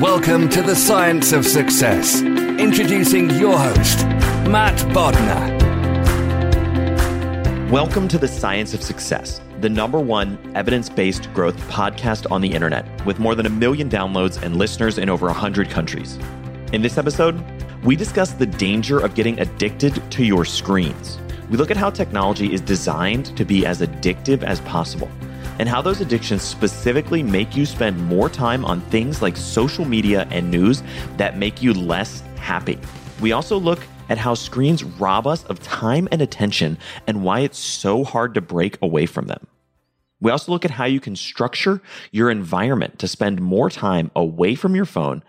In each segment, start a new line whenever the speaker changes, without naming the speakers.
Welcome to the Science of Success. Introducing your host, Matt Bodnar.
Welcome to the Science of Success, the number one evidence based growth podcast on the internet, with more than a million downloads and listeners in over 100 countries. In this episode, we discuss the danger of getting addicted to your screens. We look at how technology is designed to be as addictive as possible, and how those addictions specifically make you spend more time on things like social media and news that make you less happy. We also look at how screens rob us of time and attention and why it's so hard to break away from them. We also look at how you can structure your environment to spend more time away from your phone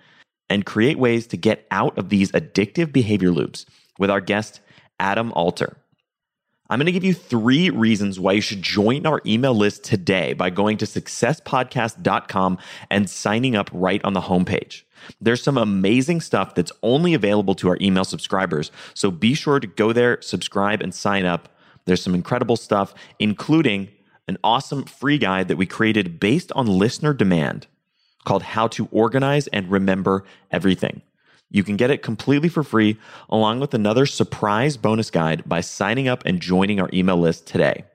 and create ways to get out of these addictive behavior loops with our guest, Adam Alter. I'm going to give you three reasons why you should join our email list today by going to successpodcast.com and signing up right on the homepage. There's some amazing stuff that's only available to our email subscribers. So be sure to go there, subscribe, and sign up. There's some incredible stuff, including an awesome free guide that we created based on listener demand called How to Organize and Remember Everything. You can get it completely for free, along with another surprise bonus guide by signing up and joining our email list today.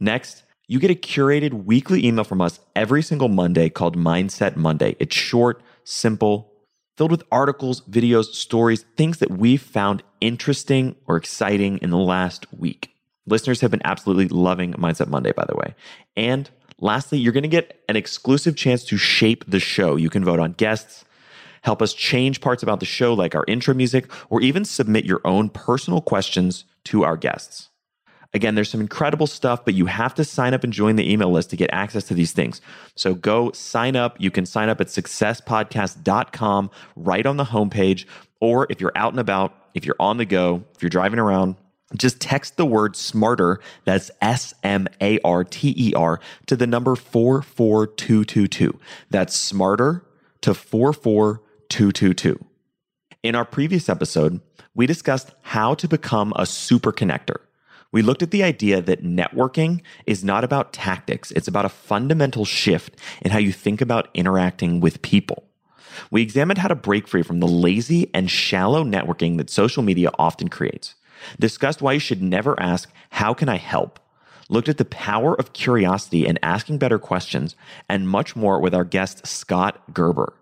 Next, you get a curated weekly email from us every single Monday called Mindset Monday. It's short, simple, filled with articles, videos, stories, things that we've found interesting or exciting in the last week. Listeners have been absolutely loving Mindset Monday, by the way. And lastly, you're going to get an exclusive chance to shape the show. You can vote on guests help us change parts about the show, like our intro music, or even submit your own personal questions to our guests. Again, there's some incredible stuff, but you have to sign up and join the email list to get access to these things. So go sign up. You can sign up at successpodcast.com right on the homepage. Or if you're out and about, if you're on the go, if you're driving around, just text the word smarter, that's S M A R T E R, to the number 44222. That's smarter to 44222. In our previous episode, we discussed how to become a super connector. We looked at the idea that networking is not about tactics, it's about a fundamental shift in how you think about interacting with people. We examined how to break free from the lazy and shallow networking that social media often creates, discussed why you should never ask, How can I help? Looked at the power of curiosity and asking better questions, and much more with our guest, Scott Gerber.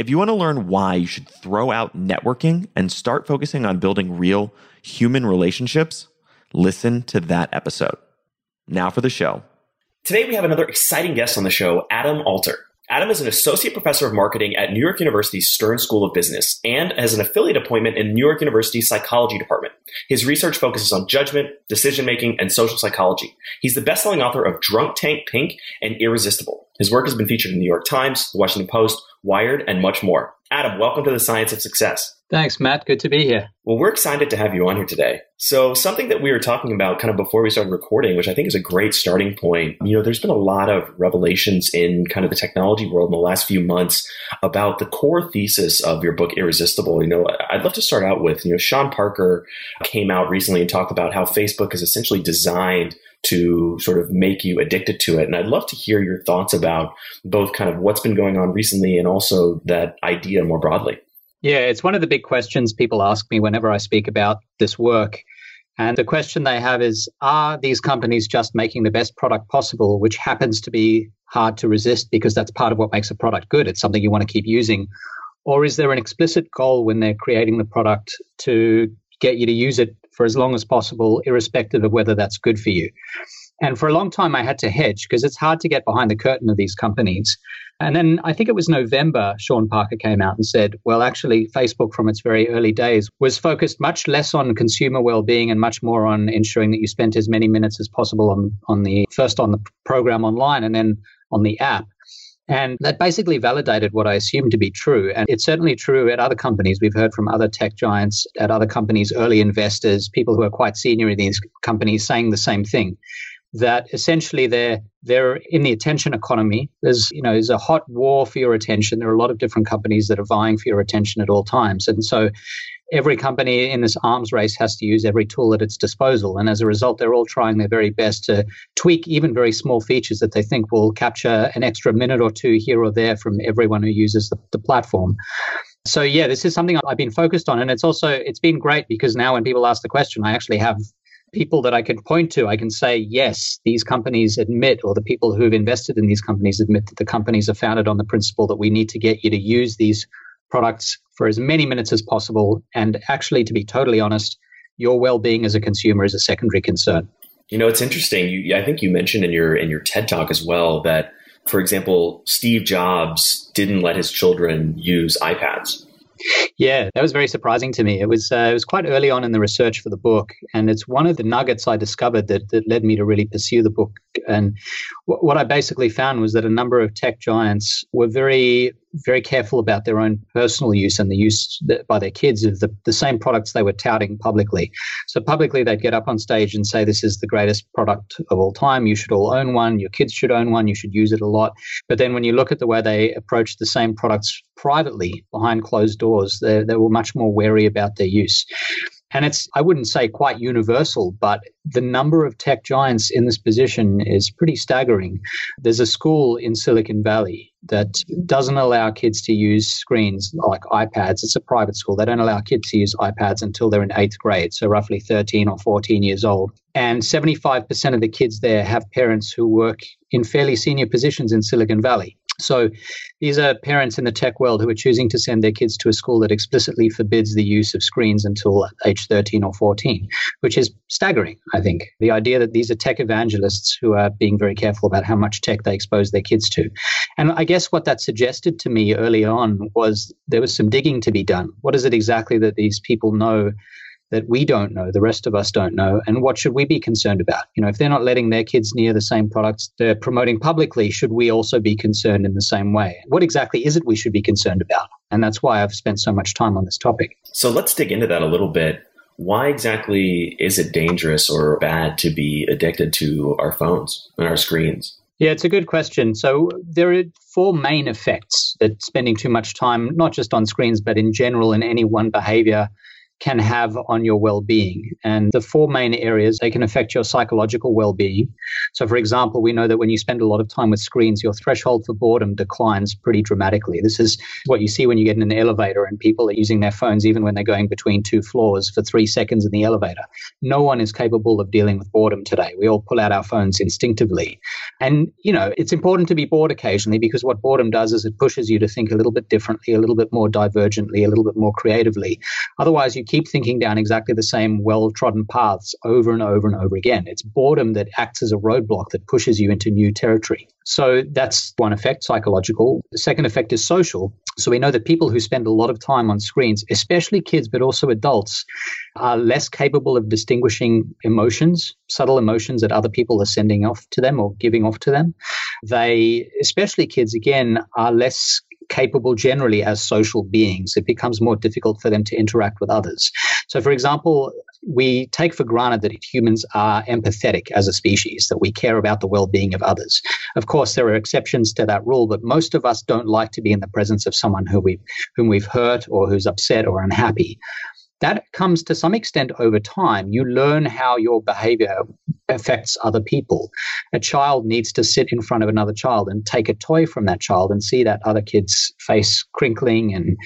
If you want to learn why you should throw out networking and start focusing on building real human relationships, listen to that episode. Now for the show.
Today we have another exciting guest on the show, Adam Alter. Adam is an associate professor of marketing at New York University's Stern School of Business and has an affiliate appointment in New York University's psychology department. His research focuses on judgment, decision making, and social psychology. He's the best-selling author of Drunk Tank Pink and Irresistible. His work has been featured in the New York Times, the Washington Post, Wired, and much more. Adam, welcome to the Science of Success.
Thanks, Matt. Good to be here.
Well, we're excited to have you on here today. So, something that we were talking about kind of before we started recording, which I think is a great starting point. You know, there's been a lot of revelations in kind of the technology world in the last few months about the core thesis of your book, Irresistible. You know, I'd love to start out with, you know, Sean Parker came out recently and talked about how Facebook is essentially designed to sort of make you addicted to it. And I'd love to hear your thoughts about both kind of what's been going on recently and also that idea more broadly.
Yeah, it's one of the big questions people ask me whenever I speak about this work. And the question they have is Are these companies just making the best product possible, which happens to be hard to resist because that's part of what makes a product good? It's something you want to keep using. Or is there an explicit goal when they're creating the product to get you to use it for as long as possible, irrespective of whether that's good for you? And for a long time, I had to hedge because it's hard to get behind the curtain of these companies. And then I think it was November, Sean Parker came out and said, well, actually, Facebook from its very early days was focused much less on consumer well being and much more on ensuring that you spent as many minutes as possible on, on the first on the program online and then on the app. And that basically validated what I assumed to be true. And it's certainly true at other companies. We've heard from other tech giants, at other companies, early investors, people who are quite senior in these companies saying the same thing that essentially they're they're in the attention economy. There's you know there's a hot war for your attention. There are a lot of different companies that are vying for your attention at all times, and so every company in this arms race has to use every tool at its disposal. And as a result, they're all trying their very best to tweak even very small features that they think will capture an extra minute or two here or there from everyone who uses the, the platform. So yeah, this is something I've been focused on, and it's also it's been great because now when people ask the question, I actually have people that I can point to, I can say, yes, these companies admit, or the people who've invested in these companies admit that the companies are founded on the principle that we need to get you to use these products for as many minutes as possible. And actually, to be totally honest, your well-being as a consumer is a secondary concern.
You know, it's interesting. You, I think you mentioned in your in your TED talk as well that, for example, Steve Jobs didn't let his children use iPads
yeah, that was very surprising to me. It was uh, it was quite early on in the research for the book, and it's one of the nuggets I discovered that that led me to really pursue the book. And w- what I basically found was that a number of tech giants were very very careful about their own personal use and the use by their kids of the, the same products they were touting publicly. So publicly, they'd get up on stage and say, "This is the greatest product of all time. You should all own one. Your kids should own one. You should use it a lot." But then, when you look at the way they approach the same products privately behind closed doors, they, they were much more wary about their use. And it's, I wouldn't say quite universal, but the number of tech giants in this position is pretty staggering. There's a school in Silicon Valley that doesn't allow kids to use screens like iPads. It's a private school. They don't allow kids to use iPads until they're in eighth grade, so roughly 13 or 14 years old. And 75% of the kids there have parents who work in fairly senior positions in Silicon Valley. So these are parents in the tech world who are choosing to send their kids to a school that explicitly forbids the use of screens until age 13 or 14, which is staggering, I think. The idea that these are tech evangelists who are being very careful about how much tech they expose their kids to. And I guess what that suggested to me early on was there was some digging to be done. What is it exactly that these people know that we don't know, the rest of us don't know, and what should we be concerned about? You know, if they're not letting their kids near the same products they're promoting publicly, should we also be concerned in the same way? What exactly is it we should be concerned about? And that's why I've spent so much time on this topic.
So let's dig into that a little bit. Why exactly is it dangerous or bad to be addicted to our phones and our screens?
Yeah, it's a good question. So there are four main effects that spending too much time, not just on screens, but in general in any one behavior can have on your well-being. And the four main areas, they can affect your psychological well-being. So for example, we know that when you spend a lot of time with screens, your threshold for boredom declines pretty dramatically. This is what you see when you get in an elevator and people are using their phones even when they're going between two floors for 3 seconds in the elevator. No one is capable of dealing with boredom today. We all pull out our phones instinctively. And you know, it's important to be bored occasionally because what boredom does is it pushes you to think a little bit differently, a little bit more divergently, a little bit more creatively. Otherwise, you keep thinking down exactly the same well trodden paths over and over and over again. It's boredom that acts as a roadblock that pushes you into new territory. So that's one effect, psychological. The second effect is social. So we know that people who spend a lot of time on screens, especially kids, but also adults, are less capable of distinguishing emotions, subtle emotions that other people are sending off to them or giving off to them. They, especially kids, again, are less capable generally as social beings, it becomes more difficult for them to interact with others. So, for example, we take for granted that humans are empathetic as a species, that we care about the well being of others. Of course, there are exceptions to that rule, but most of us don't like to be in the presence of someone who we've, whom we've hurt or who's upset or unhappy. That comes to some extent over time. You learn how your behavior affects other people. A child needs to sit in front of another child and take a toy from that child and see that other kid's face crinkling and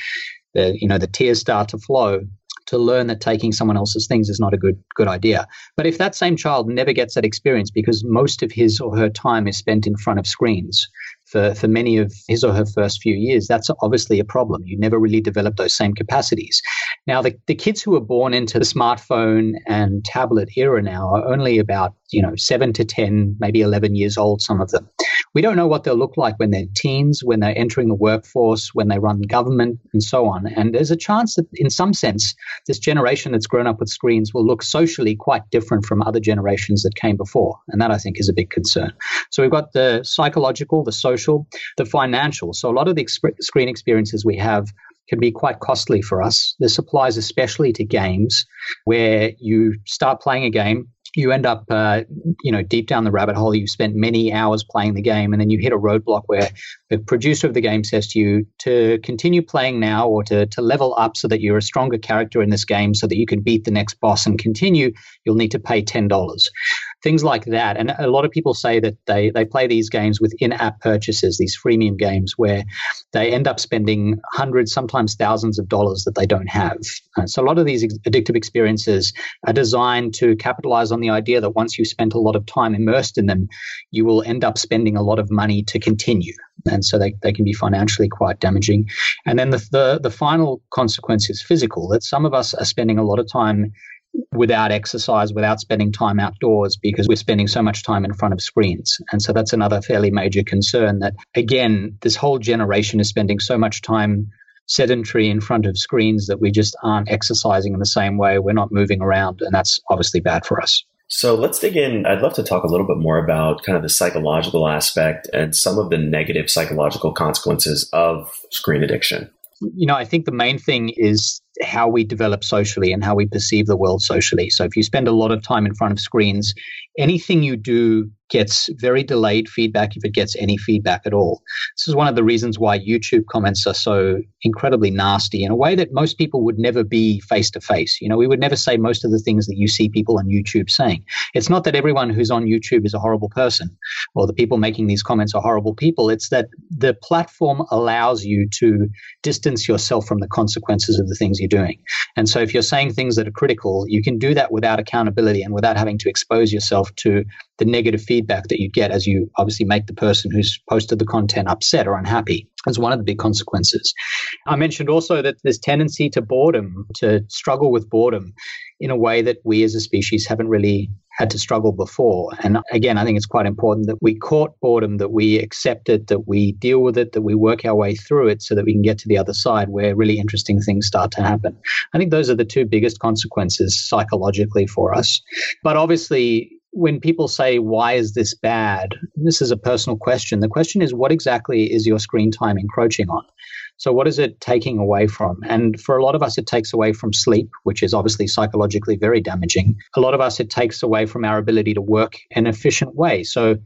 the you know the tears start to flow to learn that taking someone else's things is not a good good idea. But if that same child never gets that experience because most of his or her time is spent in front of screens, for, for many of his or her first few years, that's obviously a problem. You never really develop those same capacities. Now, the, the kids who are born into the smartphone and tablet era now are only about, you know, seven to 10, maybe 11 years old, some of them. We don't know what they'll look like when they're teens, when they're entering the workforce, when they run government, and so on. And there's a chance that, in some sense, this generation that's grown up with screens will look socially quite different from other generations that came before. And that, I think, is a big concern. So we've got the psychological, the social, the financial. So a lot of the exp- screen experiences we have can be quite costly for us. This applies especially to games where you start playing a game you end up, uh, you know, deep down the rabbit hole. You've spent many hours playing the game, and then you hit a roadblock where the producer of the game says to you to continue playing now or to, to level up so that you're a stronger character in this game so that you can beat the next boss and continue, you'll need to pay $10 things like that. And a lot of people say that they, they play these games with in app purchases, these freemium games, where they end up spending hundreds, sometimes thousands of dollars that they don't have. Uh, so a lot of these addictive experiences are designed to capitalize on the idea that once you've spent a lot of time immersed in them, you will end up spending a lot of money to continue. And so they, they can be financially quite damaging. And then the, the, the final consequence is physical, that some of us are spending a lot of time without exercise, without spending time outdoors because we're spending so much time in front of screens. And so that's another fairly major concern that, again, this whole generation is spending so much time sedentary in front of screens that we just aren't exercising in the same way. We're not moving around, and that's obviously bad for us.
So let's dig in. I'd love to talk a little bit more about kind of the psychological aspect and some of the negative psychological consequences of screen addiction.
You know, I think the main thing is how we develop socially and how we perceive the world socially. So if you spend a lot of time in front of screens, anything you do gets very delayed feedback if it gets any feedback at all. This is one of the reasons why YouTube comments are so incredibly nasty in a way that most people would never be face to face. You know, we would never say most of the things that you see people on YouTube saying. It's not that everyone who's on YouTube is a horrible person or the people making these comments are horrible people. It's that the platform allows you to distance yourself from the consequences of the things you're doing. And so if you're saying things that are critical, you can do that without accountability and without having to expose yourself to the negative feedback that you get as you obviously make the person who's posted the content upset or unhappy. That's one of the big consequences. I mentioned also that this tendency to boredom, to struggle with boredom in a way that we as a species haven't really had to struggle before. And again, I think it's quite important that we court boredom, that we accept it, that we deal with it, that we work our way through it so that we can get to the other side where really interesting things start to happen. I think those are the two biggest consequences psychologically for us. But obviously, when people say, why is this bad? This is a personal question. The question is, what exactly is your screen time encroaching on? So, what is it taking away from? And for a lot of us, it takes away from sleep, which is obviously psychologically very damaging. A lot of us, it takes away from our ability to work in an efficient way. So,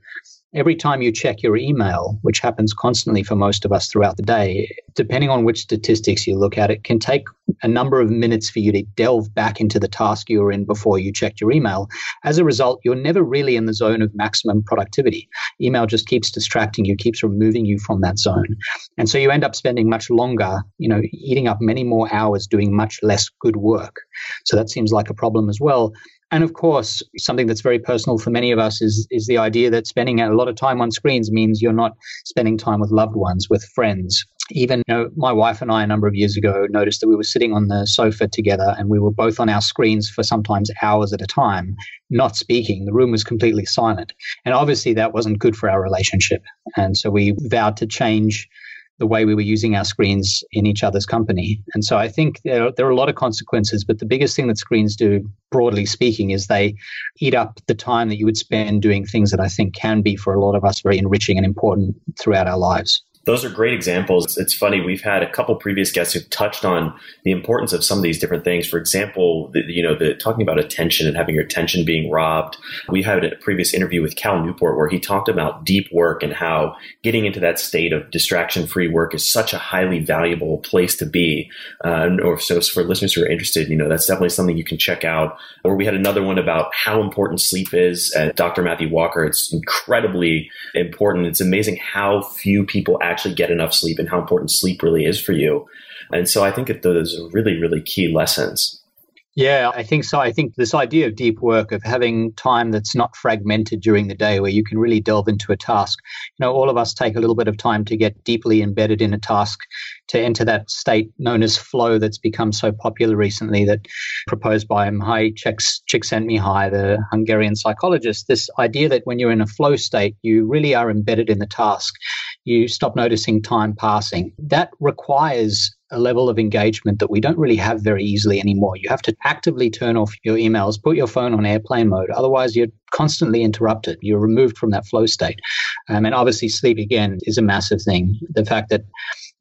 every time you check your email, which happens constantly for most of us throughout the day, depending on which statistics you look at, it can take a number of minutes for you to delve back into the task you were in before you checked your email. As a result, you're never really in the zone of maximum productivity. Email just keeps distracting you, keeps removing you from that zone. And so you end up spending much longer, you know, eating up many more hours doing much less good work. So that seems like a problem as well. And of course, something that's very personal for many of us is, is the idea that spending a lot of time on screens means you're not spending time with loved ones, with friends. Even you know, my wife and I, a number of years ago, noticed that we were sitting on the sofa together and we were both on our screens for sometimes hours at a time, not speaking. The room was completely silent. And obviously, that wasn't good for our relationship. And so we vowed to change the way we were using our screens in each other's company. And so I think there are, there are a lot of consequences, but the biggest thing that screens do, broadly speaking, is they eat up the time that you would spend doing things that I think can be for a lot of us very enriching and important throughout our lives.
Those are great examples. It's funny, we've had a couple previous guests who've touched on the importance of some of these different things. For example, the, you know, the talking about attention and having your attention being robbed. We had a previous interview with Cal Newport where he talked about deep work and how getting into that state of distraction free work is such a highly valuable place to be. Uh, or so for listeners who are interested, you know, that's definitely something you can check out. Or we had another one about how important sleep is. at Dr. Matthew Walker, it's incredibly important. It's amazing how few people actually actually get enough sleep and how important sleep really is for you. And so I think that those are really, really key lessons.
Yeah, I think so. I think this idea of deep work, of having time that's not fragmented during the day where you can really delve into a task. You know, all of us take a little bit of time to get deeply embedded in a task, to enter that state known as flow that's become so popular recently that proposed by Mihaly Csikszentmihalyi, the Hungarian psychologist. This idea that when you're in a flow state, you really are embedded in the task. You stop noticing time passing. That requires a level of engagement that we don't really have very easily anymore. You have to actively turn off your emails, put your phone on airplane mode. Otherwise, you're constantly interrupted. You're removed from that flow state. Um, and obviously, sleep again is a massive thing. The fact that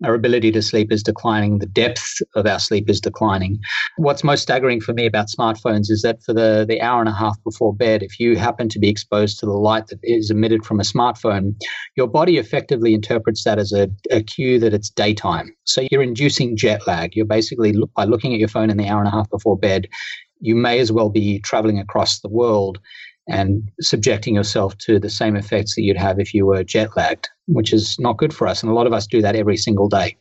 our ability to sleep is declining. The depth of our sleep is declining. What's most staggering for me about smartphones is that for the, the hour and a half before bed, if you happen to be exposed to the light that is emitted from a smartphone, your body effectively interprets that as a, a cue that it's daytime. So you're inducing jet lag. You're basically, by looking at your phone in the hour and a half before bed, you may as well be traveling across the world and subjecting yourself to the same effects that you'd have if you were jet lagged, which is not good for us. And a lot of us do that every single day.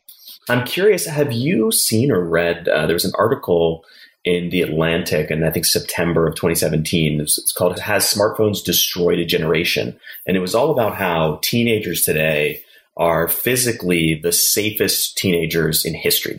I'm curious, have you seen or read? Uh, there was an article in The Atlantic in I think September of 2017. It's, it's called Has Smartphones Destroyed a Generation? And it was all about how teenagers today are physically the safest teenagers in history.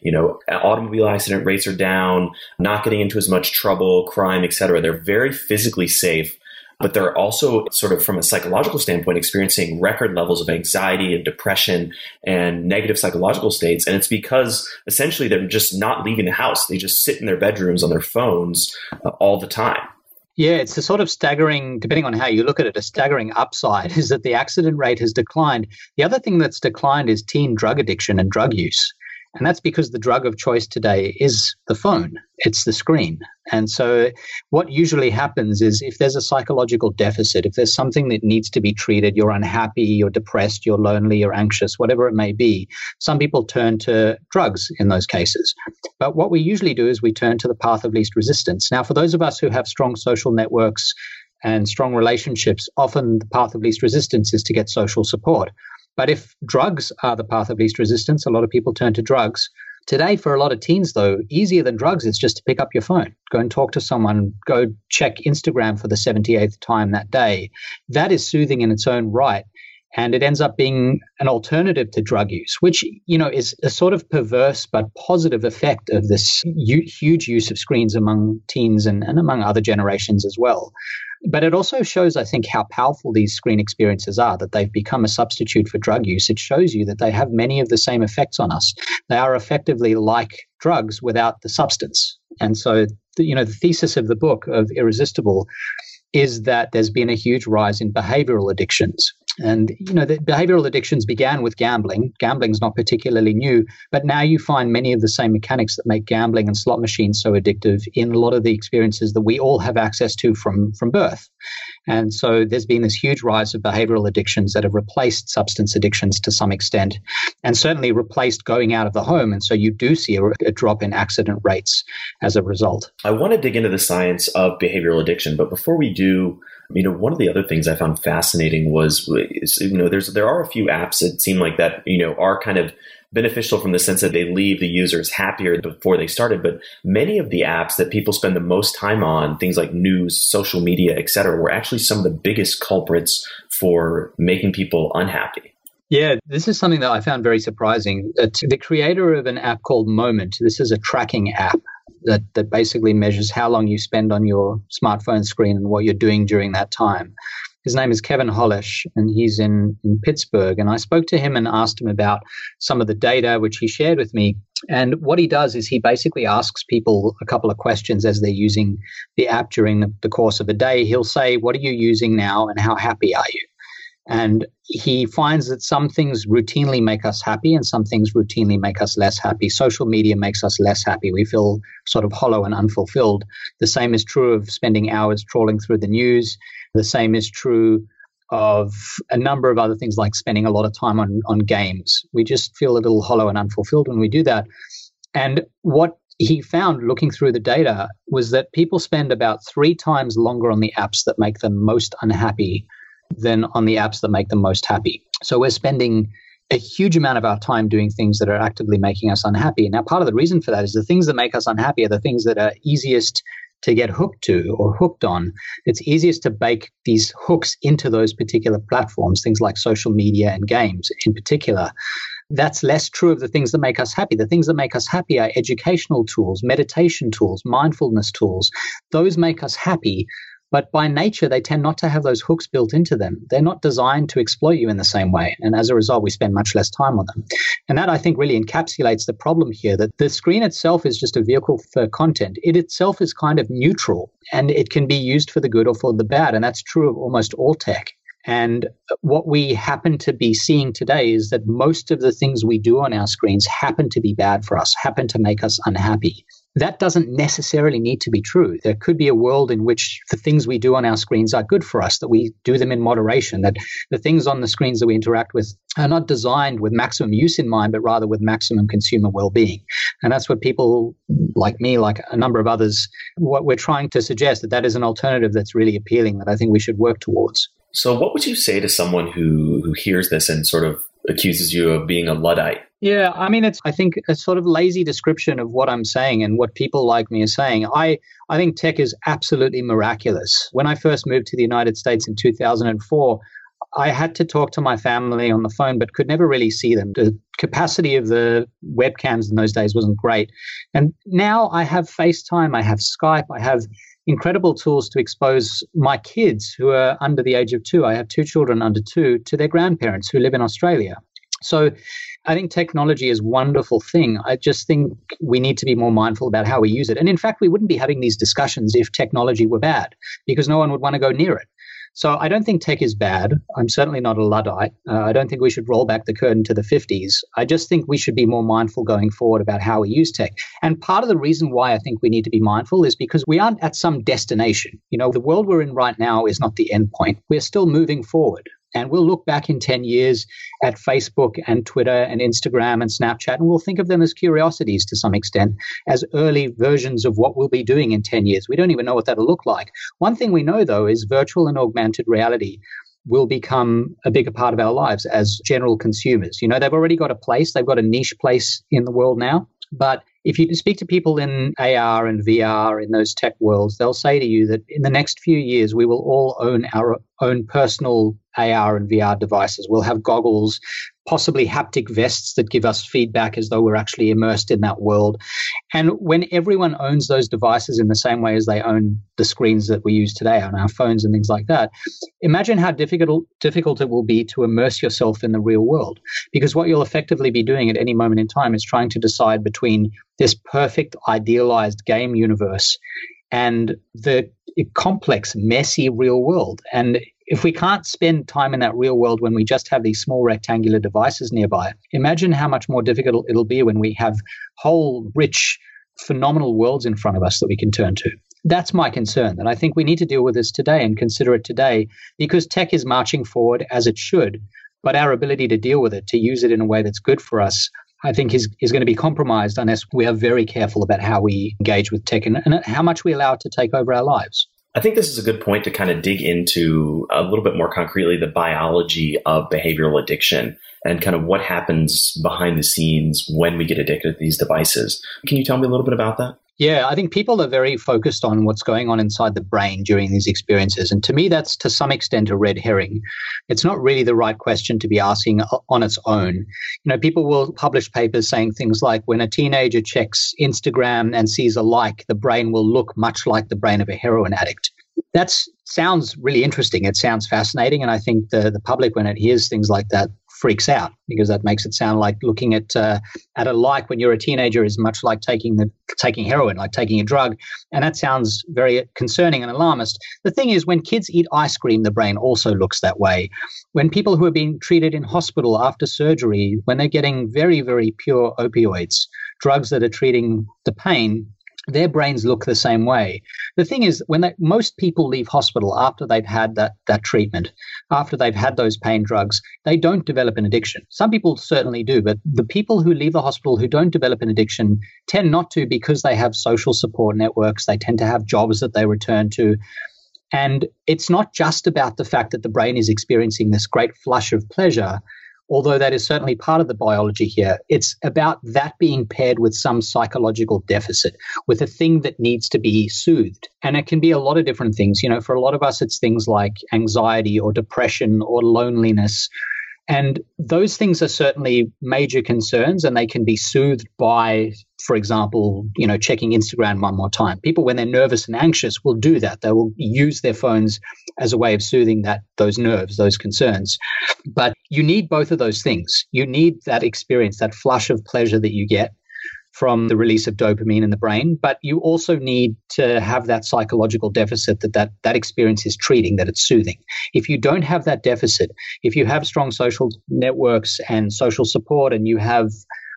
You know, automobile accident rates are down, not getting into as much trouble, crime, etc. They're very physically safe, but they're also sort of from a psychological standpoint experiencing record levels of anxiety and depression and negative psychological states. And it's because essentially they're just not leaving the house. They just sit in their bedrooms on their phones uh, all the time.
Yeah, it's a sort of staggering, depending on how you look at it, a staggering upside is that the accident rate has declined. The other thing that's declined is teen drug addiction and drug use. And that's because the drug of choice today is the phone, it's the screen. And so, what usually happens is if there's a psychological deficit, if there's something that needs to be treated, you're unhappy, you're depressed, you're lonely, you're anxious, whatever it may be, some people turn to drugs in those cases. But what we usually do is we turn to the path of least resistance. Now, for those of us who have strong social networks, and strong relationships, often the path of least resistance is to get social support. But if drugs are the path of least resistance, a lot of people turn to drugs. Today, for a lot of teens, though, easier than drugs is just to pick up your phone, go and talk to someone, go check Instagram for the 78th time that day. That is soothing in its own right. And it ends up being an alternative to drug use, which, you know, is a sort of perverse but positive effect of this huge use of screens among teens and, and among other generations as well. But it also shows, I think, how powerful these screen experiences are, that they've become a substitute for drug use. It shows you that they have many of the same effects on us. They are effectively like drugs without the substance. And so, you know, the thesis of the book of Irresistible is that there's been a huge rise in behavioral addictions. And, you know, the behavioral addictions began with gambling. Gambling's not particularly new, but now you find many of the same mechanics that make gambling and slot machines so addictive in a lot of the experiences that we all have access to from, from birth. And so there's been this huge rise of behavioral addictions that have replaced substance addictions to some extent, and certainly replaced going out of the home. And so you do see a, a drop in accident rates as a result.
I want to dig into the science of behavioral addiction, but before we do, you know, one of the other things I found fascinating was, you know, there's there are a few apps that seem like that, you know, are kind of beneficial from the sense that they leave the users happier before they started. But many of the apps that people spend the most time on, things like news, social media, et cetera, were actually some of the biggest culprits for making people unhappy.
Yeah, this is something that I found very surprising. Uh, the creator of an app called Moment, this is a tracking app that, that basically measures how long you spend on your smartphone screen and what you're doing during that time. His name is Kevin Holesh, and he's in, in Pittsburgh. And I spoke to him and asked him about some of the data, which he shared with me. And what he does is he basically asks people a couple of questions as they're using the app during the, the course of the day. He'll say, What are you using now, and how happy are you? And he finds that some things routinely make us happy and some things routinely make us less happy. Social media makes us less happy. We feel sort of hollow and unfulfilled. The same is true of spending hours trawling through the news. The same is true of a number of other things like spending a lot of time on, on games. We just feel a little hollow and unfulfilled when we do that. And what he found looking through the data was that people spend about three times longer on the apps that make them most unhappy than on the apps that make them most happy. So we're spending a huge amount of our time doing things that are actively making us unhappy. Now, part of the reason for that is the things that make us unhappy are the things that are easiest to get hooked to or hooked on. It's easiest to bake these hooks into those particular platforms, things like social media and games in particular. That's less true of the things that make us happy. The things that make us happy are educational tools, meditation tools, mindfulness tools. Those make us happy. But by nature, they tend not to have those hooks built into them. They're not designed to exploit you in the same way. And as a result, we spend much less time on them. And that, I think, really encapsulates the problem here that the screen itself is just a vehicle for content. It itself is kind of neutral and it can be used for the good or for the bad. And that's true of almost all tech. And what we happen to be seeing today is that most of the things we do on our screens happen to be bad for us, happen to make us unhappy that doesn't necessarily need to be true. There could be a world in which the things we do on our screens are good for us, that we do them in moderation, that the things on the screens that we interact with are not designed with maximum use in mind, but rather with maximum consumer well being. And that's what people like me, like a number of others, what we're trying to suggest that that is an alternative that's really appealing that I think we should work towards.
So, what would you say to someone who, who hears this and sort of accuses you of being a Luddite?
Yeah, I mean, it's I think a sort of lazy description of what I'm saying and what people like me are saying. I I think tech is absolutely miraculous. When I first moved to the United States in 2004, I had to talk to my family on the phone, but could never really see them. The capacity of the webcams in those days wasn't great. And now I have FaceTime, I have Skype, I have incredible tools to expose my kids who are under the age of two. I have two children under two to their grandparents who live in Australia. So I think technology is a wonderful thing. I just think we need to be more mindful about how we use it. And in fact, we wouldn't be having these discussions if technology were bad, because no one would want to go near it. So I don't think tech is bad. I'm certainly not a Luddite. Uh, I don't think we should roll back the curtain to the 50s. I just think we should be more mindful going forward about how we use tech. And part of the reason why I think we need to be mindful is because we aren't at some destination. You know, the world we're in right now is not the end point. We're still moving forward. And we'll look back in 10 years at Facebook and Twitter and Instagram and Snapchat, and we'll think of them as curiosities to some extent, as early versions of what we'll be doing in 10 years. We don't even know what that'll look like. One thing we know, though, is virtual and augmented reality will become a bigger part of our lives as general consumers. You know, they've already got a place, they've got a niche place in the world now. But if you speak to people in AR and VR in those tech worlds, they'll say to you that in the next few years, we will all own our own personal AR and VR devices. We'll have goggles, possibly haptic vests that give us feedback as though we're actually immersed in that world. And when everyone owns those devices in the same way as they own the screens that we use today on our phones and things like that, imagine how difficult difficult it will be to immerse yourself in the real world. Because what you'll effectively be doing at any moment in time is trying to decide between this perfect idealized game universe and the complex, messy real world. And if we can't spend time in that real world when we just have these small rectangular devices nearby, imagine how much more difficult it'll be when we have whole, rich, phenomenal worlds in front of us that we can turn to. That's my concern. And I think we need to deal with this today and consider it today because tech is marching forward as it should. But our ability to deal with it, to use it in a way that's good for us, I think is, is going to be compromised unless we are very careful about how we engage with tech and, and how much we allow it to take over our lives.
I think this is a good point to kind of dig into a little bit more concretely the biology of behavioral addiction and kind of what happens behind the scenes when we get addicted to these devices. Can you tell me a little bit about that?
Yeah, I think people are very focused on what's going on inside the brain during these experiences. And to me, that's to some extent a red herring. It's not really the right question to be asking on its own. You know, people will publish papers saying things like when a teenager checks Instagram and sees a like, the brain will look much like the brain of a heroin addict. That sounds really interesting. It sounds fascinating. And I think the, the public, when it hears things like that, freaks out because that makes it sound like looking at uh, at a like when you're a teenager is much like taking the taking heroin, like taking a drug, and that sounds very concerning and alarmist. The thing is, when kids eat ice cream, the brain also looks that way. When people who are being treated in hospital after surgery, when they're getting very very pure opioids, drugs that are treating the pain, their brains look the same way. The thing is, when they, most people leave hospital after they've had that, that treatment, after they've had those pain drugs, they don't develop an addiction. Some people certainly do, but the people who leave the hospital who don't develop an addiction tend not to because they have social support networks. They tend to have jobs that they return to. And it's not just about the fact that the brain is experiencing this great flush of pleasure although that is certainly part of the biology here, it's about that being paired with some psychological deficit, with a thing that needs to be soothed. And it can be a lot of different things. You know, for a lot of us, it's things like anxiety or depression or loneliness and those things are certainly major concerns, and they can be soothed by, for example, you know, checking Instagram one more time. People, when they're nervous and anxious, will do that. They will use their phones as a way of soothing that those nerves, those concerns. But you need both of those things. You need that experience, that flush of pleasure that you get, from the release of dopamine in the brain, but you also need to have that psychological deficit that, that that experience is treating, that it's soothing. If you don't have that deficit, if you have strong social networks and social support and you have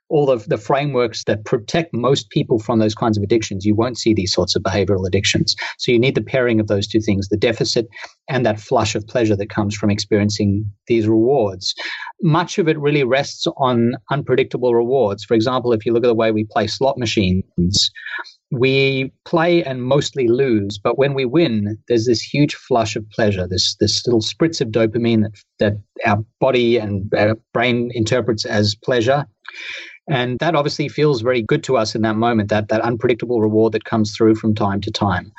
all of the frameworks that protect most people from those kinds of addictions, you won't see these sorts of behavioral addictions. So you need the pairing of those two things, the deficit and that flush of pleasure that comes from experiencing these rewards. Much of it really rests on unpredictable rewards. For example, if you look at the way we play slot machines, we play and mostly lose, but when we win, there's this huge flush of pleasure, this this little spritz of dopamine that, that our body and our brain interprets as pleasure. And that obviously feels very good to us in that moment, that, that unpredictable reward that comes through from time to time.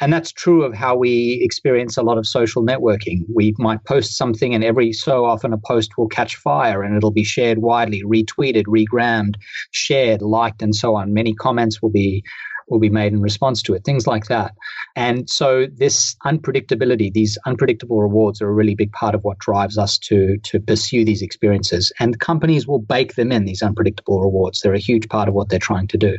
And that's true of how we experience a lot of social networking. We might post something, and every so often a post will catch fire and it'll be shared widely, retweeted, regrammed, shared, liked, and so on. Many comments will be will be made in response to it, things like that. And so this unpredictability, these unpredictable rewards are a really big part of what drives us to, to pursue these experiences. And companies will bake them in, these unpredictable rewards. They're a huge part of what they're trying to do.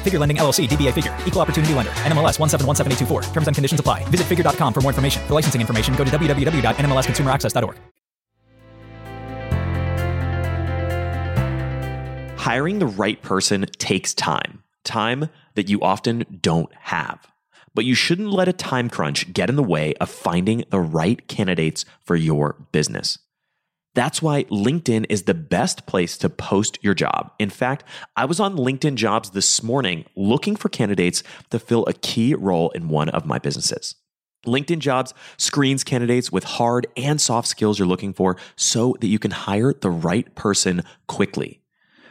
Figure Lending LLC, DBA Figure, Equal Opportunity Lender, NMLS 1717824. Terms and conditions apply. Visit figure.com for more information. For licensing information, go to www.nmlsconsumeraccess.org.
Hiring the right person takes time, time that you often don't have. But you shouldn't let a time crunch get in the way of finding the right candidates for your business. That's why LinkedIn is the best place to post your job. In fact, I was on LinkedIn jobs this morning looking for candidates to fill a key role in one of my businesses. LinkedIn jobs screens candidates with hard and soft skills you're looking for so that you can hire the right person quickly.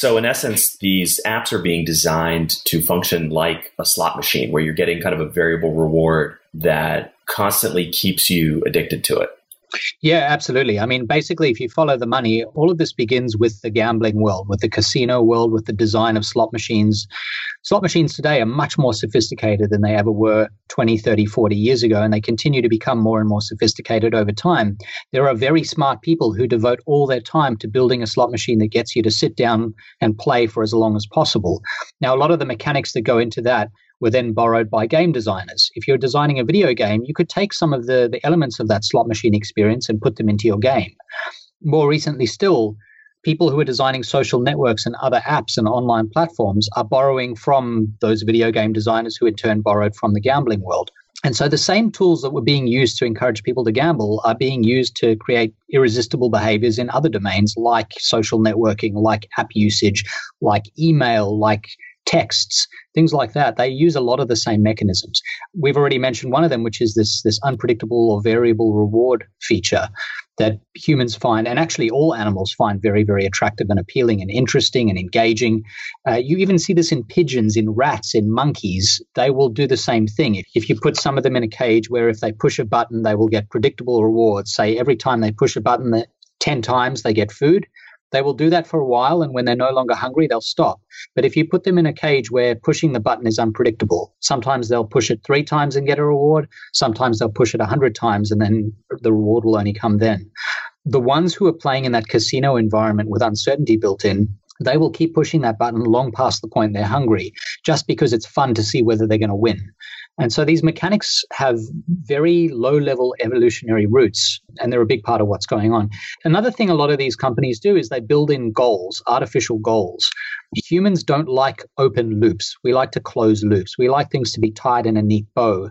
So, in essence, these apps are being designed to function like a slot machine where you're getting kind of a variable reward that constantly keeps you addicted to it.
Yeah, absolutely. I mean, basically, if you follow the money, all of this begins with the gambling world, with the casino world, with the design of slot machines. Slot machines today are much more sophisticated than they ever were 20, 30, 40 years ago, and they continue to become more and more sophisticated over time. There are very smart people who devote all their time to building a slot machine that gets you to sit down and play for as long as possible. Now, a lot of the mechanics that go into that were then borrowed by game designers. If you're designing a video game, you could take some of the, the elements of that slot machine experience and put them into your game. More recently still, people who are designing social networks and other apps and online platforms are borrowing from those video game designers who in turn borrowed from the gambling world. And so the same tools that were being used to encourage people to gamble are being used to create irresistible behaviors in other domains like social networking, like app usage, like email, like texts, things like that, they use a lot of the same mechanisms. We've already mentioned one of them, which is this, this unpredictable or variable reward feature that humans find, and actually all animals find very, very attractive and appealing and interesting and engaging. Uh, you even see this in pigeons, in rats, in monkeys. They will do the same thing. If, if you put some of them in a cage where if they push a button, they will get predictable rewards. Say every time they push a button, 10 times they get food. They will do that for a while, and when they're no longer hungry, they'll stop. But if you put them in a cage where pushing the button is unpredictable, sometimes they'll push it three times and get a reward, sometimes they'll push it a hundred times and then the reward will only come then. The ones who are playing in that casino environment with uncertainty built in, they will keep pushing that button long past the point they're hungry, just because it's fun to see whether they're going to win. And so these mechanics have very low level evolutionary roots, and they're a big part of what's going on. Another thing a lot of these companies do is they build in goals, artificial goals. Humans don't like open loops. We like to close loops. We like things to be tied in a neat bow.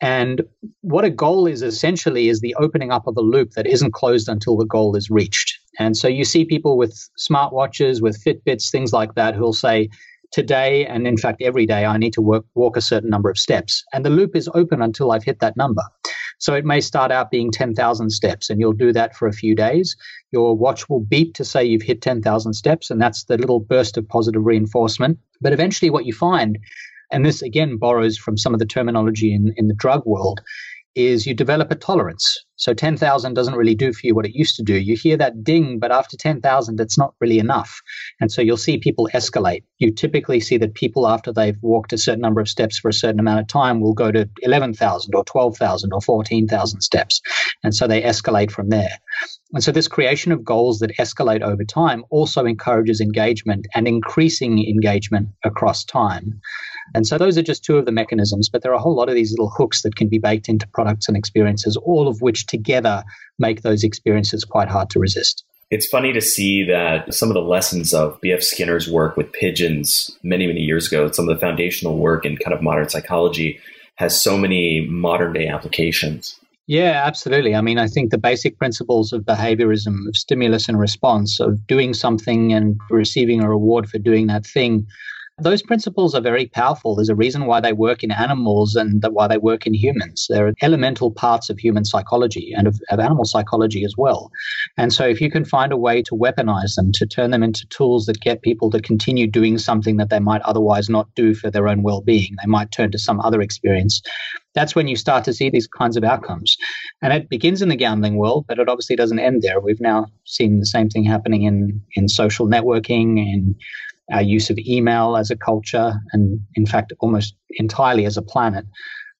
And what a goal is essentially is the opening up of a loop that isn't closed until the goal is reached. And so you see people with smartwatches, with Fitbits, things like that, who'll say, today and in fact every day I need to work, walk a certain number of steps. And the loop is open until I've hit that number. So it may start out being 10,000 steps and you'll do that for a few days. Your watch will beep to say you've hit 10,000 steps and that's the little burst of positive reinforcement. But eventually what you find, and this again borrows from some of the terminology in, in the drug world, is you develop a tolerance. So 10,000 doesn't really do for you what it used to do. You hear that ding, but after 10,000, that's not really enough. And so you'll see people escalate. You typically see that people, after they've walked a certain number of steps for a certain amount of time, will go to 11,000 or 12,000 or 14,000 steps. And so they escalate from there. And so this creation of goals that escalate over time also encourages engagement and increasing engagement across time. And so those are just two of the mechanisms, but there are a whole lot of these little hooks that can be baked into products and experiences, all of which together make those experiences quite hard to resist.
It's funny to see that some of the lessons of B.F. Skinner's work with pigeons many, many years ago, some of the foundational work in kind of modern psychology, has so many modern day applications.
Yeah, absolutely. I mean, I think the basic principles of behaviorism, of stimulus and response, of doing something and receiving a reward for doing that thing, those principles are very powerful. There's a reason why they work in animals and why they work in humans. They're elemental parts of human psychology and of, of, animal psychology as well. And so, if you can find a way to weaponize them, to turn them into tools that get people to continue doing something that they might otherwise not do for their own well being, they might turn to some other experience. That's when you start to see these kinds of outcomes. And it begins in the gambling world, but it obviously doesn't end there. We've now seen the same thing happening in, in social networking and our use of email as a culture, and in fact, almost entirely as a planet.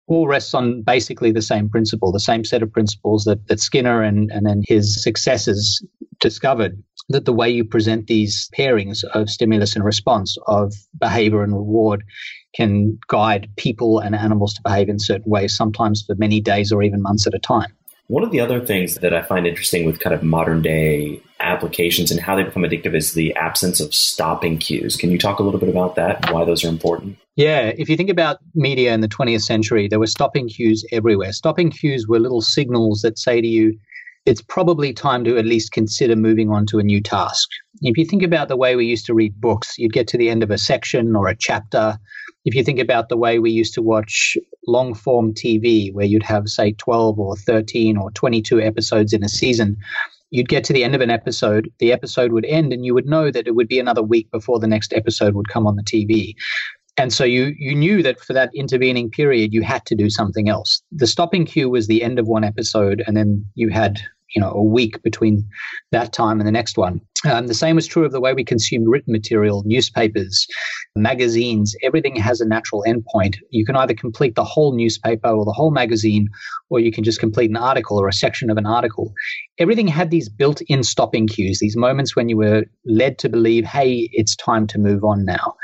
all rests on basically the same principle, the same set of principles that, that Skinner and, and then his successors discovered that the way you present these pairings of stimulus and response, of behavior and reward, can guide people and animals to behave in certain ways, sometimes for many days or even months at a time.
One of the other things that I find interesting with kind of modern day applications and how they become addictive is the absence of stopping cues. Can you talk a little bit about that and why those are important?
Yeah, if you think about media in the 20th century, there were stopping cues everywhere. Stopping cues were little signals that say to you, it's probably time to at least consider moving on to a new task. If you think about the way we used to read books, you'd get to the end of a section or a chapter. If you think about the way we used to watch long form TV, where you'd have, say, 12 or 13 or 22 episodes in a season, you'd get to the end of an episode, the episode would end, and you would know that it would be another week before the next episode would come on the TV. And so you you knew that for that intervening period you had to do something else. The stopping cue was the end of one episode, and then you had you know a week between that time and the next one. Um, the same was true of the way we consumed written material, newspapers, magazines. Everything has a natural endpoint. You can either complete the whole newspaper or the whole magazine, or you can just complete an article or a section of an article. Everything had these built-in stopping cues, these moments when you were led to believe, "Hey, it's time to move on now."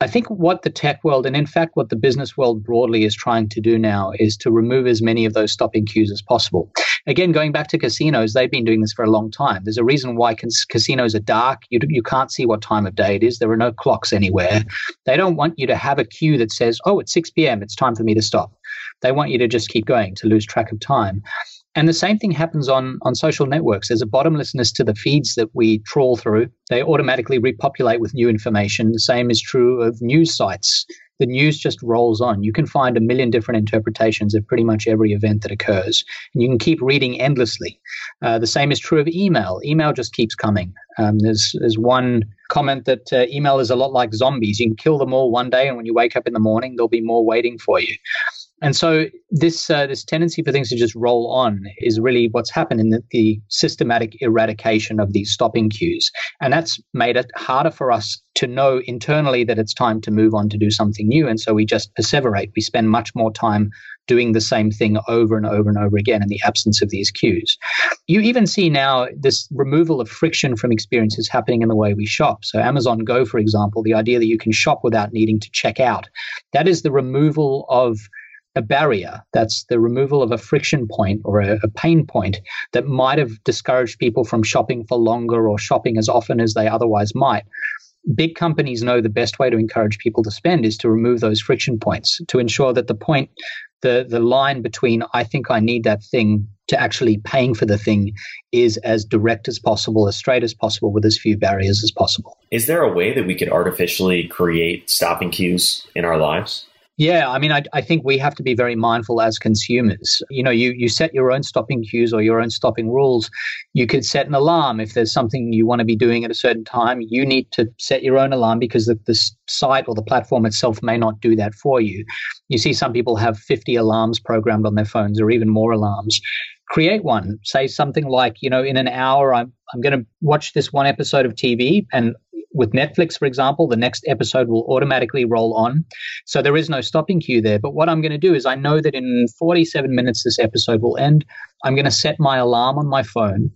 I think what the tech world and in fact what the business world broadly is trying to do now is to remove as many of those stopping cues as possible. Again, going back to casinos, they've been doing this for a long time. There's a reason why cas- casinos are dark. You, you can't see what time of day it is. There are no clocks anywhere. They don't want you to have a cue that says, oh, it's 6 p.m., it's time for me to stop. They want you to just keep going, to lose track of time. And the same thing happens on, on social networks. There's a bottomlessness to the feeds that we trawl through. They automatically repopulate with new information. The same is true of news sites. The news just rolls on. You can find a million different interpretations of pretty much every event that occurs, and you can keep reading endlessly. Uh, the same is true of email. Email just keeps coming. Um, there's, there's one comment that uh, email is a lot like zombies. You can kill them all one day, and when you wake up in the morning, there'll be more waiting for you. And so this uh, this tendency for things to just roll on is really what's happened in the, the, systematic eradication of these stopping cues, and that's made it harder for us to know internally that it's time to move on to do something new. And so we just perseverate. We spend much more time doing the same thing over and over and over again in the absence of these cues. You even see now this removal of friction from experiences happening in the way we shop. So Amazon Go, for example, the idea that you can shop without needing to check out, that is the removal of a barrier. That's the removal of a friction point or a, a, pain point that might have discouraged people from shopping for longer or shopping as often as they otherwise might. Big companies know the best way to encourage people to spend is to remove those friction points to ensure that the point, the, the line between I think I need that thing to actually paying for the thing is as direct as possible, as straight as possible, with as few barriers as possible.
Is there a way that we could artificially create stopping cues in our lives?
Yeah, I mean, I, I think we have to be very mindful as consumers. You know, you, you set your own stopping cues or your own stopping rules. You could set an alarm if there's something you want to be doing at a certain time. You need to set your own alarm because the, the site or the platform itself may not do that for you. You see some people have 50 alarms programmed on their phones or even more alarms create one. Say something like, you know, in an hour, I'm, I'm going to watch this one episode of TV and with Netflix, for example, the next episode will automatically roll on. So there is no stopping cue there. But what I'm going to do is I know that in 47 minutes this episode will end. I'm going to set my alarm on my phone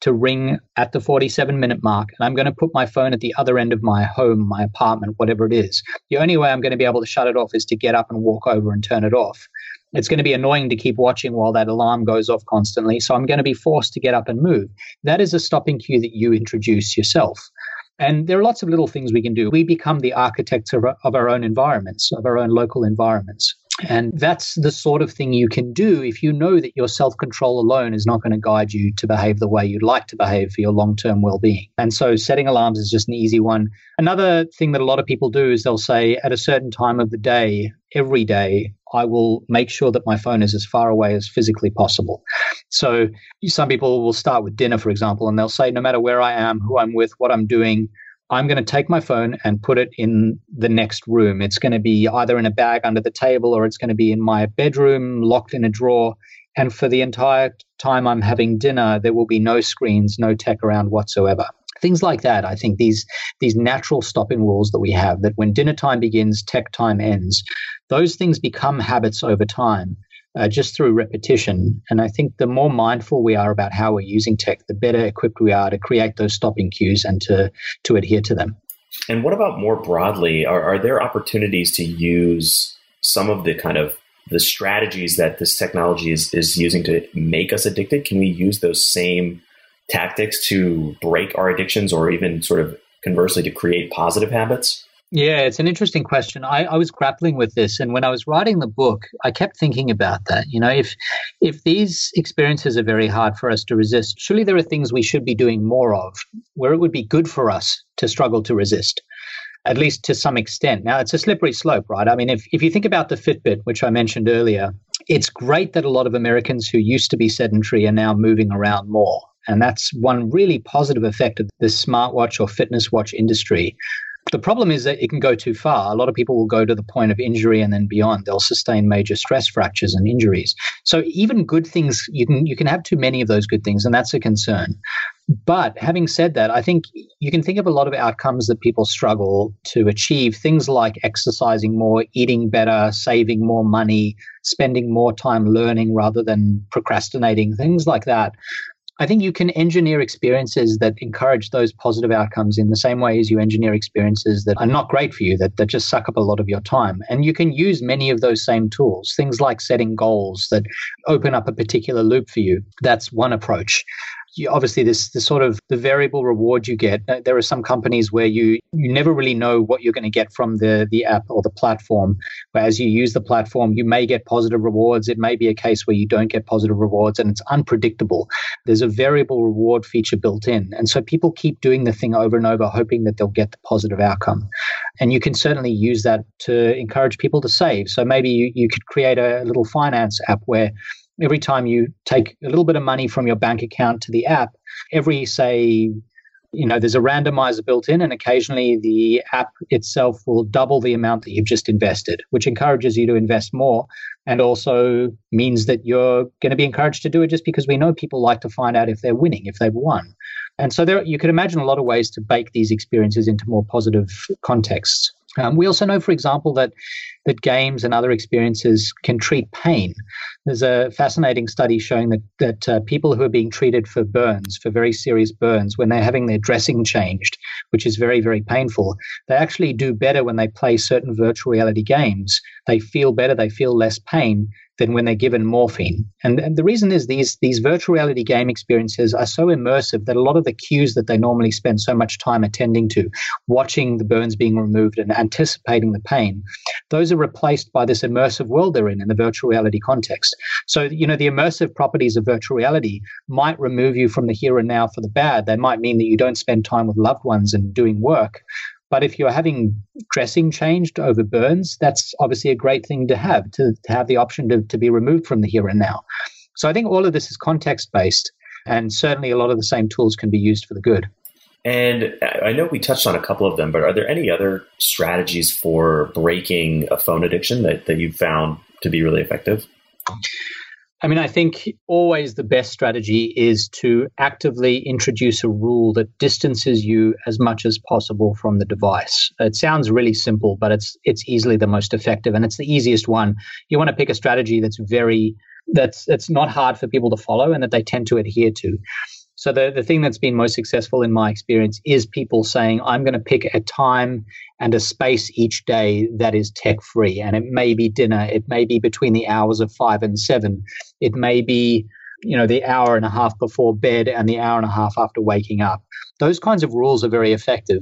to ring at the 47 minute mark. And I'm going to put my phone at the other end of my home, my apartment, whatever it is. The only way I'm going to be able to shut it off is to get up and walk over and turn it off. It's going to be annoying to keep watching while that alarm goes off constantly. So I'm going to be forced to get up and move. That is a stopping cue that you introduce yourself. And there are lots of little things we can do. We become the architects of our, of our own environments, of our own local environments. And that's the sort of thing you can do if you know that your self control alone is not going to guide you to behave the way you'd like to behave for your long term well being. And so setting alarms is just an easy one. Another thing that a lot of people do is they'll say at a certain time of the day, every day, I will make sure that my phone is as far away as physically possible. So some people will start with dinner, for example, and they'll say, no matter where I am, who I'm with, what I'm doing, I'm going to take my phone and put it in the next room. It's going to be either in a bag under the table or it's going to be in my bedroom, locked in a drawer. And for the entire time I'm having dinner, there will be no screens, no tech around whatsoever. Things like that. I think these these natural stopping rules that we have that when dinner time begins, tech time ends. Those things become habits over time. Uh, just through repetition. And I think the more mindful we are about how we're using tech, the better equipped we are to create those stopping cues and to to adhere to them.
And what about more broadly? Are, are there opportunities to use some of the kind of the strategies that this technology is, is using to make us addicted? Can we use those same tactics to break our addictions or even sort of conversely to create positive habits?
Yeah, it's an interesting question. I, I, was grappling with this, and when I was writing the book, I kept thinking about that. You know, if if these experiences are very hard for us to resist, surely there are things we should be doing more of, where it would be good for us to struggle to resist, at least to some extent. Now, it's a slippery slope, right? I mean, if if you think about the Fitbit, which I mentioned earlier, it's great that a lot of Americans who used to be sedentary are now moving around more. And that's one really positive effect of the smartwatch or fitness watch industry. The problem is that it can go too far. A lot of people will go to the point of injury and then beyond. They'll sustain major stress fractures and injuries. So even good things, you can you can have too many of those good things, and that's a concern. But having said that, I think you can think of a lot of outcomes that people struggle to achieve. Things like exercising more, eating better, saving more money, spending more time learning rather than procrastinating, things like that. I think you can engineer experiences that encourage those positive outcomes in the same way as you engineer experiences that are not great for you, that, that just suck up a lot of your time. And you can use many of those same tools, things like setting goals that open up a particular loop for you. That's one approach you, obviously this the sort of the variable reward you get. Uh, there are some companies where you you never really know what you're going to get from the the app or the platform. But as you use the platform, you may get positive rewards. It may be a case where you don't get positive rewards, and it's unpredictable. There's a variable reward feature built in, and so people keep doing the thing over and over, hoping that they'll get the positive outcome. And you can certainly use that to encourage people to save. So maybe you, you could create a little finance app where every time you take a little bit of money from your bank account to the app, every, say, you know, there's a randomizer built in, and occasionally the app itself will double the amount that you've just invested, which encourages you to invest more and also means that you're going to be encouraged to do it just because we know people like to find out if they're winning, if they've won. And so there, you could imagine a lot of ways to bake these experiences into more positive contexts. Um, we also know, for example, that that games and other experiences can treat pain. There's a fascinating study showing that that uh, people who are being treated for burns, for very serious burns, when they're having their dressing changed, which is very very painful, they actually do better when they play certain virtual reality games. They feel better, they feel less pain than when they're given morphine. And, and, the reason is these these virtual reality game experiences are so immersive that a lot of the cues that they normally spend so much time attending to, watching the burns being removed and anticipating the pain, those are replaced by this immersive world they're in in the virtual reality context. So, you know, the immersive properties of virtual reality might remove you from the here and now for the bad. They might mean that you don't spend time with loved ones and doing work. But if you're having dressing changed over burns, that's obviously a great thing to have, to, to have the option to, to be removed from the here and now. So I think all of this is context based, and certainly a lot of the same tools can be used for the good.
And I know we touched on a couple of them, but are there any other strategies for breaking a phone addiction that, that you've found to be really effective?
I mean, I think always the best strategy is to actively introduce a rule that distances you as much as possible from the device. It sounds really simple, but it's it's easily the most effective and it's the easiest one. You want to pick a strategy that's very that's that's not hard for people to follow and that they tend to adhere to. So the, the thing that's been most successful in my experience is people saying, I'm going to pick a time and a space each day that is tech free. And it may be dinner. It may be between the hours of five and seven. It may be, you know, the hour and a half before bed and the hour and a half after waking up. Those kinds of rules are very effective.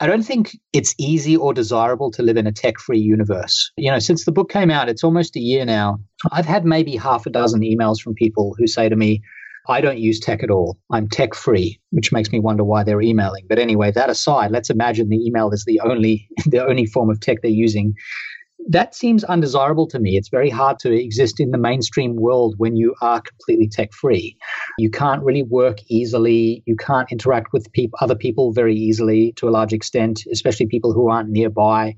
I don't think it's easy or desirable to live in a tech free universe. You know, since the book came out, it's almost a year now. I've had maybe half a dozen emails from people who say to me, I don't use tech at all. I'm tech free, which makes me wonder why they're emailing. But anyway, that aside, let's imagine the email is the only the only form of tech they're using. That seems undesirable to me. It's very hard to exist in the mainstream world when you are completely tech free. You can't really work easily. You can't interact with peop- other people very easily to a large extent, especially people who aren't nearby.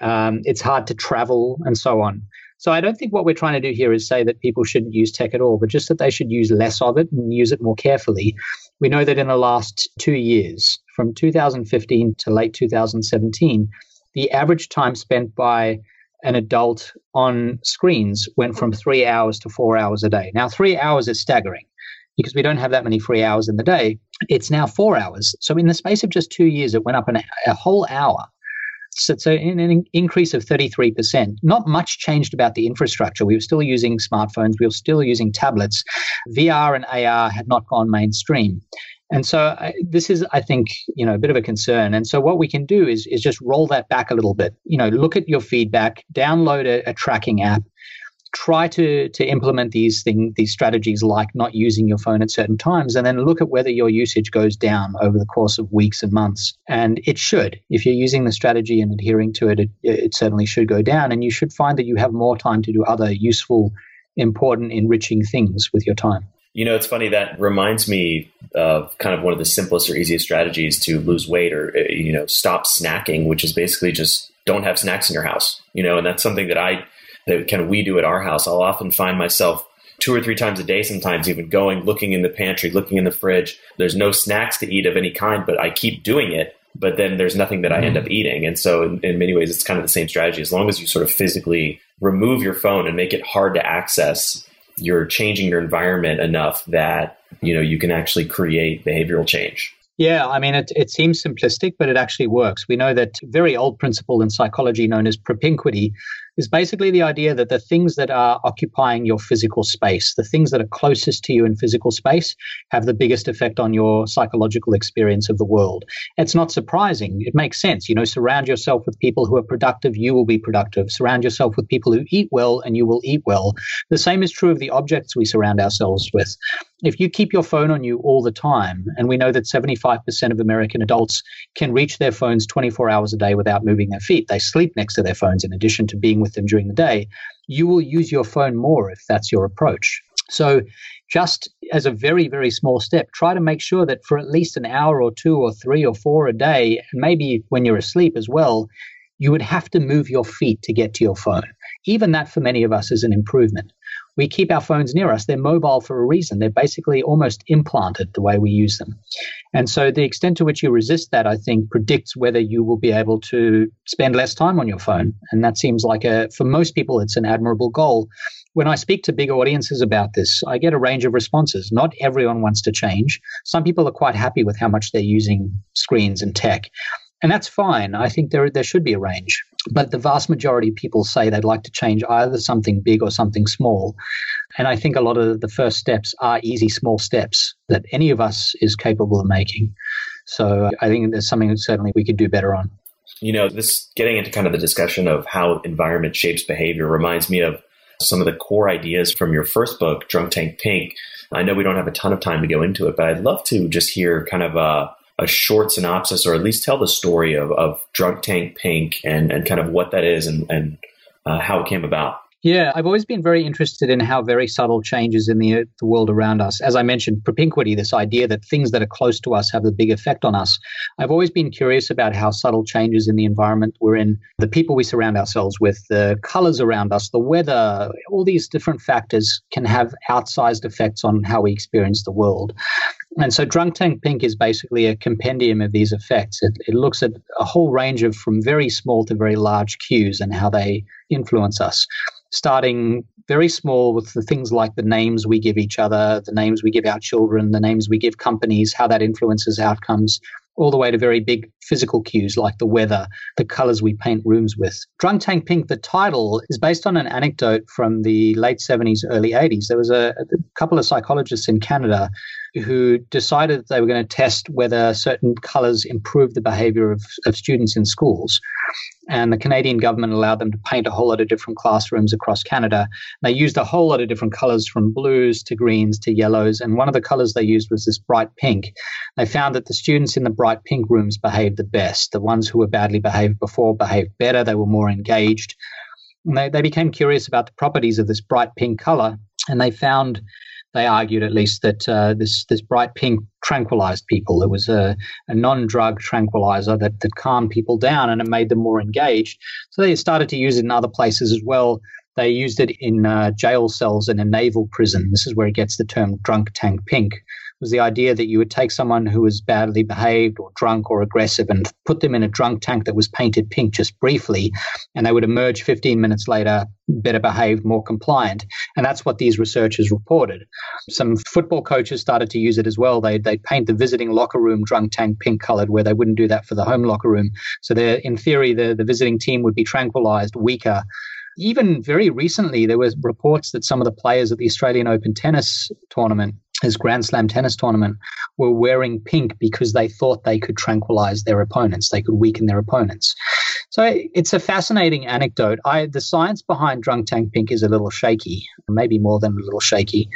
Um, it's hard to travel and so on. So I don't think what we're trying to do here is say that people shouldn't use tech at all, but just that they should use less of it and use it more carefully. We know that in the last two years, from 2015 to late 2017, the average time spent by an adult on screens went from three hours to four hours a day. Now, three hours is staggering because we don't have that many free hours in the day. It's now four hours. So, in the space of just two years, it went up an, a whole hour. So it's an increase of 33%. Not much changed about the infrastructure. We were still using smartphones, we were still using tablets. VR and AR had not gone mainstream. And so uh, this is, I think, you know, a bit of a concern. And so what we can do is is just roll that back a little bit. You know, look at your feedback, download a, a tracking app, try to to implement these thing these strategies like not using your phone at certain times, and then look at whether your usage goes down over the course of weeks and months. And it should, if you're using the strategy and adhering to it, it, it certainly should go down. And you should find that you have more time to do other useful, important, enriching things with your time.
You know, it's funny that reminds me of kind of one of the simplest or easiest strategies to lose weight or, uh, you know, stop snacking, which is basically just don't have snacks in your house, you know, and that's something that I, that kind of we do at our house. I'll often find myself two or three times a day, sometimes even going, looking in the pantry, looking in the fridge. There's no snacks to eat of any kind, but I keep doing it. But then there's nothing that I end mm-hmm. up eating. And so, in, in many ways, it's kind of the same strategy. As long as you sort of physically remove your phone and make it hard to access, you're changing your environment enough that you know you can actually create behavioral change
yeah, I mean, it, it seems simplistic, but it actually works. We know that very old principle in psychology known as propinquity is basically the idea that the things that are occupying your physical space, the things that are closest to you in physical space, have the biggest effect on your psychological experience of the world. It's not surprising. It makes sense. You know, surround yourself with people who are productive, you will be productive. Surround yourself with people who eat well, and you will eat well. The same is true of the objects we surround ourselves with. If you keep your phone on you all the time, and we know that 75% of American adults can reach their phones 24 hours a day without moving their feet, they sleep next to their phones in addition to being with them during the day, you will use your phone more if that's your approach. So, just as a very, very small step, try to make sure that for at least an hour or two or three or four a day, and maybe when you're asleep as well, you would have to move your feet to get to your phone. Even that for many of us is an improvement. We keep our phones near us. They're mobile for a reason. They're basically almost implanted the way we use them. And so the extent to which you resist that, I think, predicts whether you will be able to spend less time on your phone. And that seems like a, for most people, it's an admirable goal. When I speak to big audiences about this, I get a range of responses. Not everyone wants to change. Some people are quite happy with how much they're using screens and tech. And that's fine. I think there, there should be a range. But the vast majority of people say they'd like to change either something big or something small. And I think a lot of the first steps are easy, small steps that any of us is capable of making. So uh, I think there's something that certainly we could do better on.
You know, this getting into kind of the discussion of how environment shapes behavior reminds me of some of the core ideas from your first book, Drunk Tank Pink. I know we don't have a ton of time to go into it, but I'd love to just hear kind of a a short synopsis or at least tell the story of, of Drunk Tank Pink and, and kind of what that is and, and uh, how it came about.
Yeah, I've always been very interested in how very subtle changes in the, the world around us. As I mentioned, propinquity, this idea that things that are close to us have a big effect on us. I've always been curious about how subtle changes in the environment we're in, the people we surround ourselves with, the colors around us, the weather, all these different factors can have outsized effects on how we experience the world. And so Drunk Tank Pink is basically a compendium of these effects. It, it looks at a whole range of from very small to very large cues and how they influence us starting very small with the things like the names we give each other, the names we give our children, the names we give companies, how that influences outcomes, all the way to very big physical cues like the weather, the colors we paint rooms with. Drunk Tank Pink, the title is based on an anecdote from the late 70s, early 80s. There was a, a couple of psychologists in Canada who decided that they were going to test whether certain colors improved the behavior of, of students in schools. And the Canadian government allowed them to paint a whole lot of different classrooms across Canada. They used a whole lot of different colors from blues to greens to yellows. And one of the colors they used was this bright pink. They found that the students in the bright pink rooms behaved the best. The ones who were badly behaved before behaved better. They were more engaged. And they, they became curious about the properties of this bright pink color. And they found they argued at least that uh, this this bright pink tranquilized people. It was a, a non-drug tranquilizer that, that calmed people down and it made them more engaged. So they started to use it in other places as well. They used it in uh, jail cells in a naval prison. This is where it gets the term drunk tank pink was the idea that you would take someone who was badly behaved or drunk or aggressive and put them in a drunk tank that was painted pink just briefly, and they would emerge 15 minutes later better behaved, more compliant. And that's what these researchers reported. Some football coaches started to use it as well. They they paint the visiting locker room drunk tank pink colored where they wouldn't do that for the home locker room. So in theory the, the visiting team would be tranquilized, weaker, even very recently, there were reports that some of the players at the Australian Open tennis tournament his Grand Slam tennis tournament were wearing pink because they thought they could tranquilize their opponents, they could weaken their opponents. So it's a fascinating anecdote. I, the science behind drunk tank pink is a little shaky, maybe more than a little shaky.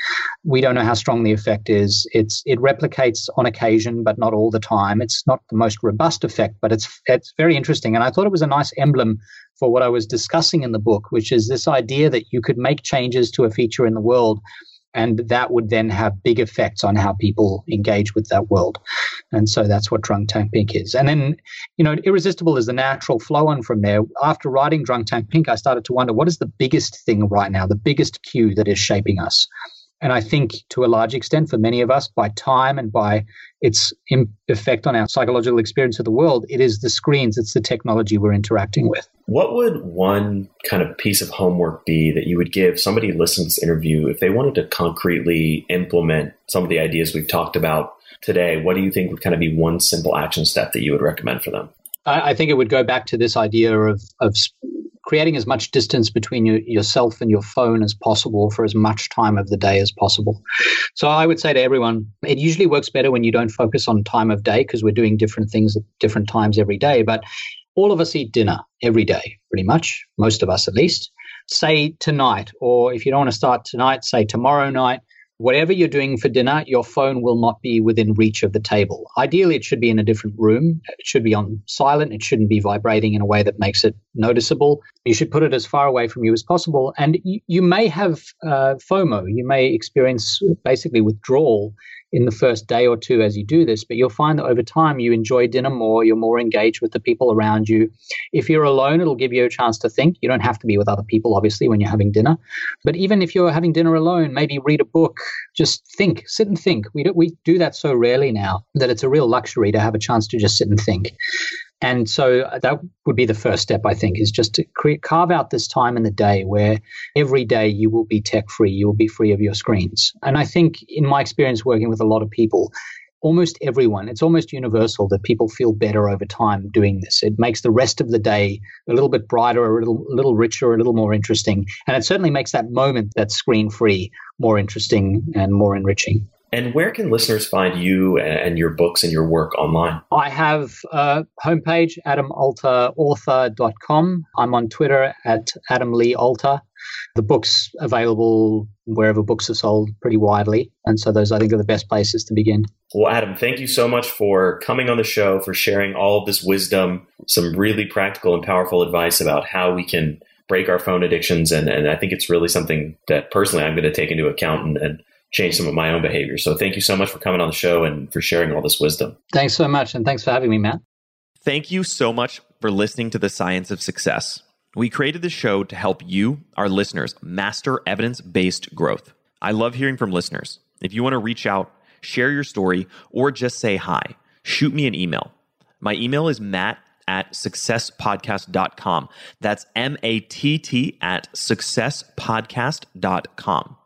We don't know how strong the effect is. It's it replicates on occasion, but not all the time. It's not the most robust effect, but it's it's very interesting. And I thought it was a nice emblem for what I was discussing in the book, which is this idea that you could make changes to a feature in the world and that would then have big effects on how people engage with that world. And so that's what Drunk Tank Pink is. And then, you know, Irresistible is the natural flow on from there. After writing Drunk Tank Pink, I started to wonder what is the biggest thing right now, the biggest cue that is shaping us? And I think to a large extent, for many of us, by time and by its effect on our psychological experience of the world, it is the screens, it's the technology we're interacting with.
What would one kind of piece of homework be that you would give somebody listening to this interview if they wanted to concretely implement some of the ideas we've talked about today? What do you think would kind of be one simple action step that you would recommend for them?
I, think it would go back to this idea of, of creating as much distance between you, yourself and your phone as possible for as much time of the day as possible. So I would say to everyone, it usually works better when you don't focus on time of day because we're doing different things at different times every day. But all of us eat dinner every day, pretty much, most of us at least. Say tonight, or if you don't want to start tonight, say tomorrow night whatever you're doing for dinner, your phone will not be within reach of the table. Ideally, it should be in a different room. It should be on silent. It shouldn't be vibrating in a way that makes it noticeable. You should put it as far away from you as possible. And you, you may have uh, FOMO. You may experience basically withdrawal in the first day or two as you do this, but you'll find that over time you enjoy dinner more, you're more engaged with the people around you. If you're alone, it'll give you a chance to think. You don't have to be with other people, obviously, when you're having dinner. But even if you're having dinner alone, maybe read a book, just think, sit and think. We do, we do that so rarely now that it's a real luxury to have a chance to just sit and think. And so that would be the first step, I think, is just to create, carve out this time in the day where every day you will be tech free, you will be free of your screens. And I think, in my experience working with a lot of people, almost everyone, it's almost universal that people feel better over time doing this. It makes the rest of the day a little bit brighter, a little, a little richer, a little more interesting. And it certainly makes that moment that's screen free more interesting and more enriching.
And where can listeners find you and your books and your work online?
I have a homepage, adamalterauthor.com. I'm on Twitter at Adam Lee Alter. The book's available wherever books are sold pretty widely. And so those, I think, are the best places to begin.
Well, Adam, thank you so much for coming on the show, for sharing all of this wisdom, some really practical and powerful advice about how we can break our phone addictions. And, and I think it's really something that personally I'm going to take into account and, and change some of my own behavior. So thank you so much for coming on the show and for sharing all this wisdom.
Thanks so much. And thanks for having me, Matt.
Thank you so much for listening to The Science of Success. We created this show to help you, our listeners, master evidence based growth. I love hearing from listeners. If you want to reach out, share your story, or just say hi, shoot me an email. My email is matt at successpodcast.com. That's M A T T at successpodcast.com.